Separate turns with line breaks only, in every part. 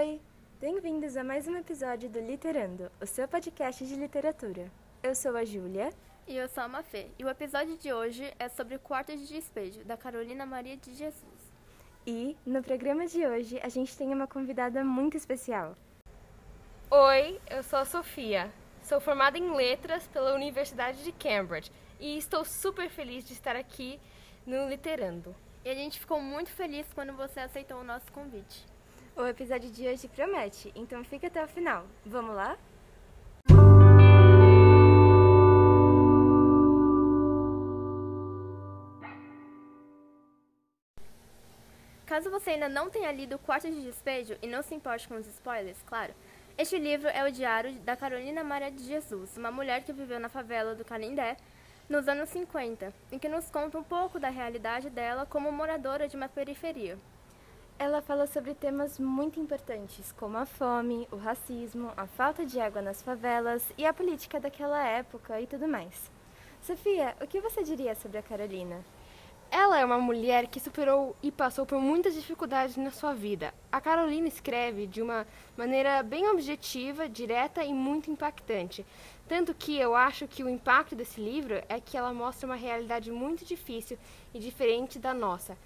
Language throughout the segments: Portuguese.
Oi! Bem-vindos a mais um episódio do Literando, o seu podcast de literatura. Eu sou a Júlia.
E eu sou a Mafê. E o episódio de hoje é sobre o quarto de despejo, da Carolina Maria de Jesus.
E, no programa de hoje, a gente tem uma convidada muito especial.
Oi, eu sou a Sofia. Sou formada em letras pela Universidade de Cambridge e estou super feliz de estar aqui no Literando.
E a gente ficou muito feliz quando você aceitou o nosso convite.
O episódio de hoje promete, então fica até o final. Vamos lá?
Caso você ainda não tenha lido Quarto de Despejo e não se importe com os spoilers, claro, este livro é o diário da Carolina Maria de Jesus, uma mulher que viveu na favela do Canindé nos anos 50, e que nos conta um pouco da realidade dela como moradora de uma periferia.
Ela fala sobre temas muito importantes, como a fome, o racismo, a falta de água nas favelas e a política daquela época e tudo mais. Sofia, o que você diria sobre a Carolina?
Ela é uma mulher que superou e passou por muitas dificuldades na sua vida. A Carolina escreve de uma maneira bem objetiva, direta e muito impactante. Tanto que eu acho que o impacto desse livro é que ela mostra uma realidade muito difícil e diferente da nossa.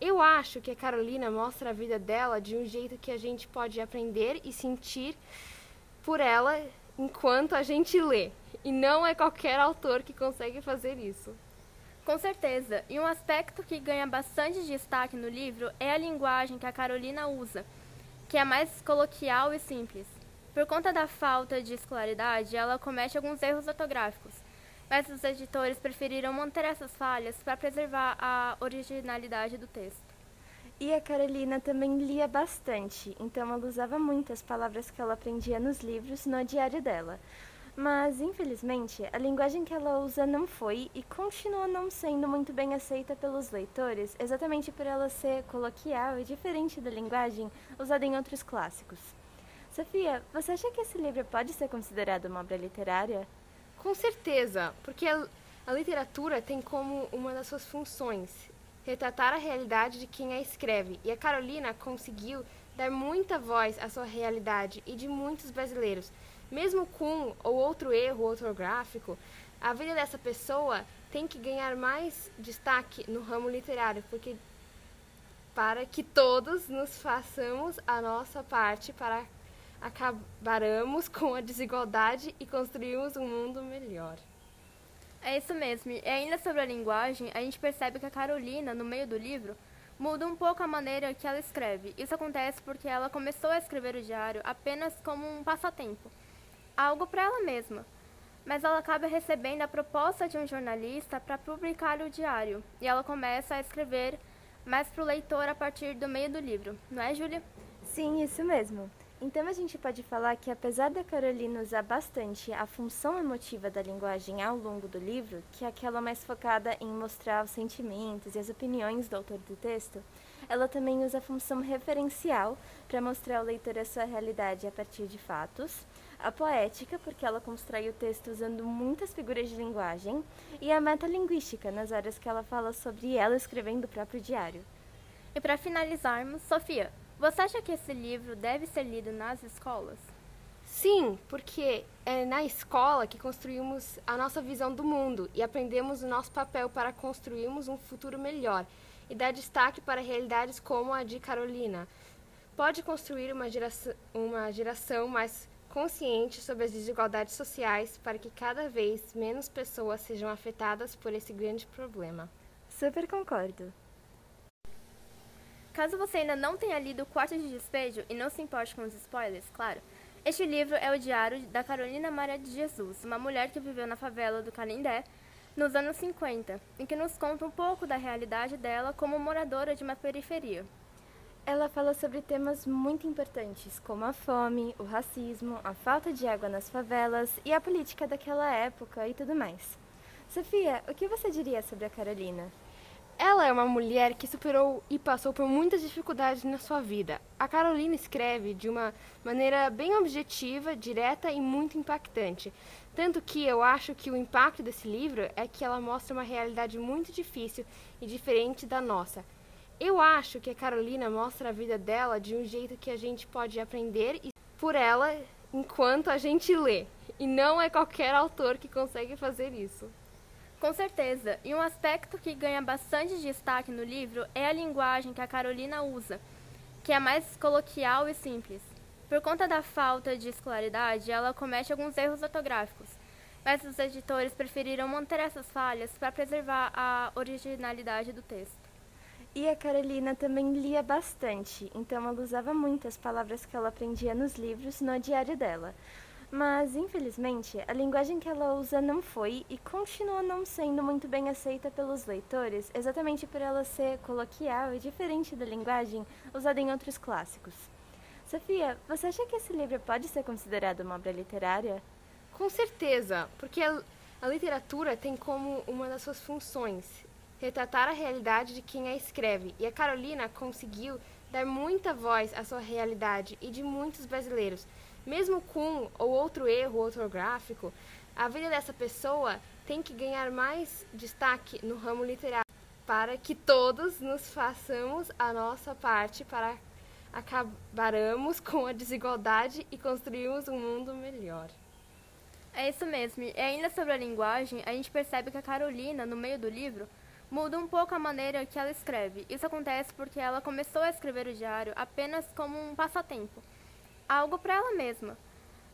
Eu acho que a Carolina mostra a vida dela de um jeito que a gente pode aprender e sentir por ela enquanto a gente lê. E não é qualquer autor que consegue fazer isso.
Com certeza, e um aspecto que ganha bastante destaque no livro é a linguagem que a Carolina usa, que é mais coloquial e simples. Por conta da falta de escolaridade, ela comete alguns erros ortográficos, mas os editores preferiram manter essas falhas para preservar a originalidade do texto.
E a Carolina também lia bastante, então ela usava muitas palavras que ela aprendia nos livros no diário dela. Mas, infelizmente, a linguagem que ela usa não foi e continua não sendo muito bem aceita pelos leitores, exatamente por ela ser coloquial e diferente da linguagem usada em outros clássicos. Sofia, você acha que esse livro pode ser considerado uma obra literária?
Com certeza, porque a, a literatura tem como uma das suas funções retratar a realidade de quem a escreve, e a Carolina conseguiu dar muita voz à sua realidade e de muitos brasileiros. Mesmo com ou outro erro ortográfico, a vida dessa pessoa tem que ganhar mais destaque no ramo literário, porque para que todos nos façamos a nossa parte para acabarmos com a desigualdade e construirmos um mundo melhor.
É isso mesmo. E ainda sobre a linguagem, a gente percebe que a Carolina, no meio do livro, muda um pouco a maneira que ela escreve. Isso acontece porque ela começou a escrever o diário apenas como um passatempo algo para ela mesma. Mas ela acaba recebendo a proposta de um jornalista para publicar o diário, e ela começa a escrever mais para o leitor a partir do meio do livro, não é, Júlia?
Sim, isso mesmo. Então a gente pode falar que apesar da Carolina usar bastante a função emotiva da linguagem ao longo do livro, que é aquela mais focada em mostrar os sentimentos e as opiniões do autor do texto, ela também usa a função referencial para mostrar ao leitor a sua realidade a partir de fatos, a poética, porque ela constrói o texto usando muitas figuras de linguagem, e a metalinguística, nas horas que ela fala sobre ela escrevendo o próprio diário.
E para finalizarmos, Sofia, você acha que esse livro deve ser lido nas escolas?
Sim, porque é na escola que construímos a nossa visão do mundo e aprendemos o nosso papel para construirmos um futuro melhor e dar destaque para realidades como a de Carolina. Pode construir uma geração, uma geração mais consciente sobre as desigualdades sociais para que cada vez menos pessoas sejam afetadas por esse grande problema.
Super concordo.
Caso você ainda não tenha lido Quarto de Despejo e não se importe com os spoilers, claro, este livro é o diário da Carolina Maria de Jesus, uma mulher que viveu na favela do Canindé nos anos 50, e que nos conta um pouco da realidade dela como moradora de uma periferia.
Ela fala sobre temas muito importantes, como a fome, o racismo, a falta de água nas favelas e a política daquela época e tudo mais. Sofia, o que você diria sobre a Carolina?
Ela é uma mulher que superou e passou por muitas dificuldades na sua vida. A Carolina escreve de uma maneira bem objetiva, direta e muito impactante. Tanto que eu acho que o impacto desse livro é que ela mostra uma realidade muito difícil e diferente da nossa. Eu acho que a Carolina mostra a vida dela de um jeito que a gente pode aprender por ela enquanto a gente lê. E não é qualquer autor que consegue fazer isso.
Com certeza. E um aspecto que ganha bastante destaque no livro é a linguagem que a Carolina usa, que é mais coloquial e simples. Por conta da falta de escolaridade, ela comete alguns erros ortográficos, mas os editores preferiram manter essas falhas para preservar a originalidade do texto.
E a Carolina também lia bastante, então ela usava muitas palavras que ela aprendia nos livros no diário dela. Mas, infelizmente, a linguagem que ela usa não foi e continua não sendo muito bem aceita pelos leitores, exatamente por ela ser coloquial e diferente da linguagem usada em outros clássicos. Sofia, você acha que esse livro pode ser considerado uma obra literária?
Com certeza, porque a, a literatura tem como uma das suas funções retratar a realidade de quem a escreve, e a Carolina conseguiu dar muita voz à sua realidade e de muitos brasileiros mesmo com ou outro erro ortográfico, a vida dessa pessoa tem que ganhar mais destaque no ramo literário para que todos nos façamos a nossa parte para acabarmos com a desigualdade e construirmos um mundo melhor.
É isso mesmo. E ainda sobre a linguagem, a gente percebe que a Carolina, no meio do livro, muda um pouco a maneira que ela escreve. Isso acontece porque ela começou a escrever o diário apenas como um passatempo algo para ela mesma.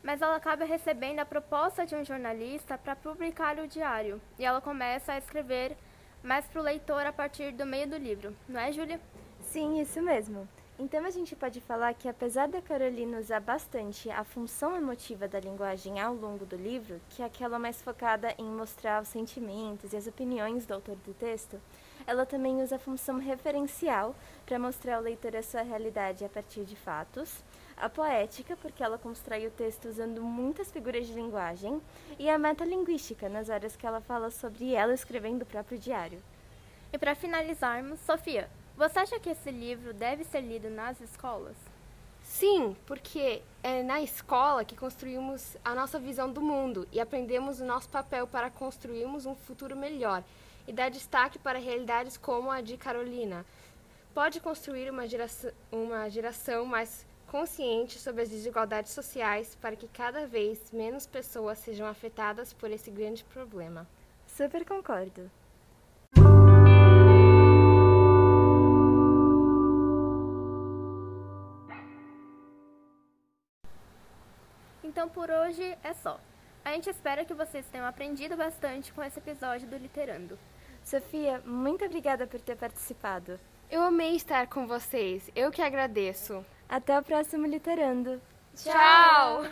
Mas ela acaba recebendo a proposta de um jornalista para publicar o diário e ela começa a escrever mais para o leitor a partir do meio do livro, não é, Júlia?
Sim, isso mesmo. Então a gente pode falar que apesar da Carolina usar bastante a função emotiva da linguagem ao longo do livro, que é aquela mais focada em mostrar os sentimentos e as opiniões do autor do texto, ela também usa a função referencial para mostrar ao leitor a sua realidade a partir de fatos, a poética, porque ela constrói o texto usando muitas figuras de linguagem, e a metalinguística, nas áreas que ela fala sobre ela escrevendo o próprio diário.
E para finalizarmos, Sofia, você acha que esse livro deve ser lido nas escolas?
Sim, porque é na escola que construímos a nossa visão do mundo e aprendemos o nosso papel para construirmos um futuro melhor e dar destaque para realidades como a de Carolina. Pode construir uma geração, uma geração mais consciente sobre as desigualdades sociais para que cada vez menos pessoas sejam afetadas por esse grande problema.
Super concordo.
Então por hoje é só. A gente espera que vocês tenham aprendido bastante com esse episódio do Literando.
Sofia, muito obrigada por ter participado.
Eu amei estar com vocês. Eu que agradeço.
Até o próximo Literando.
Tchau!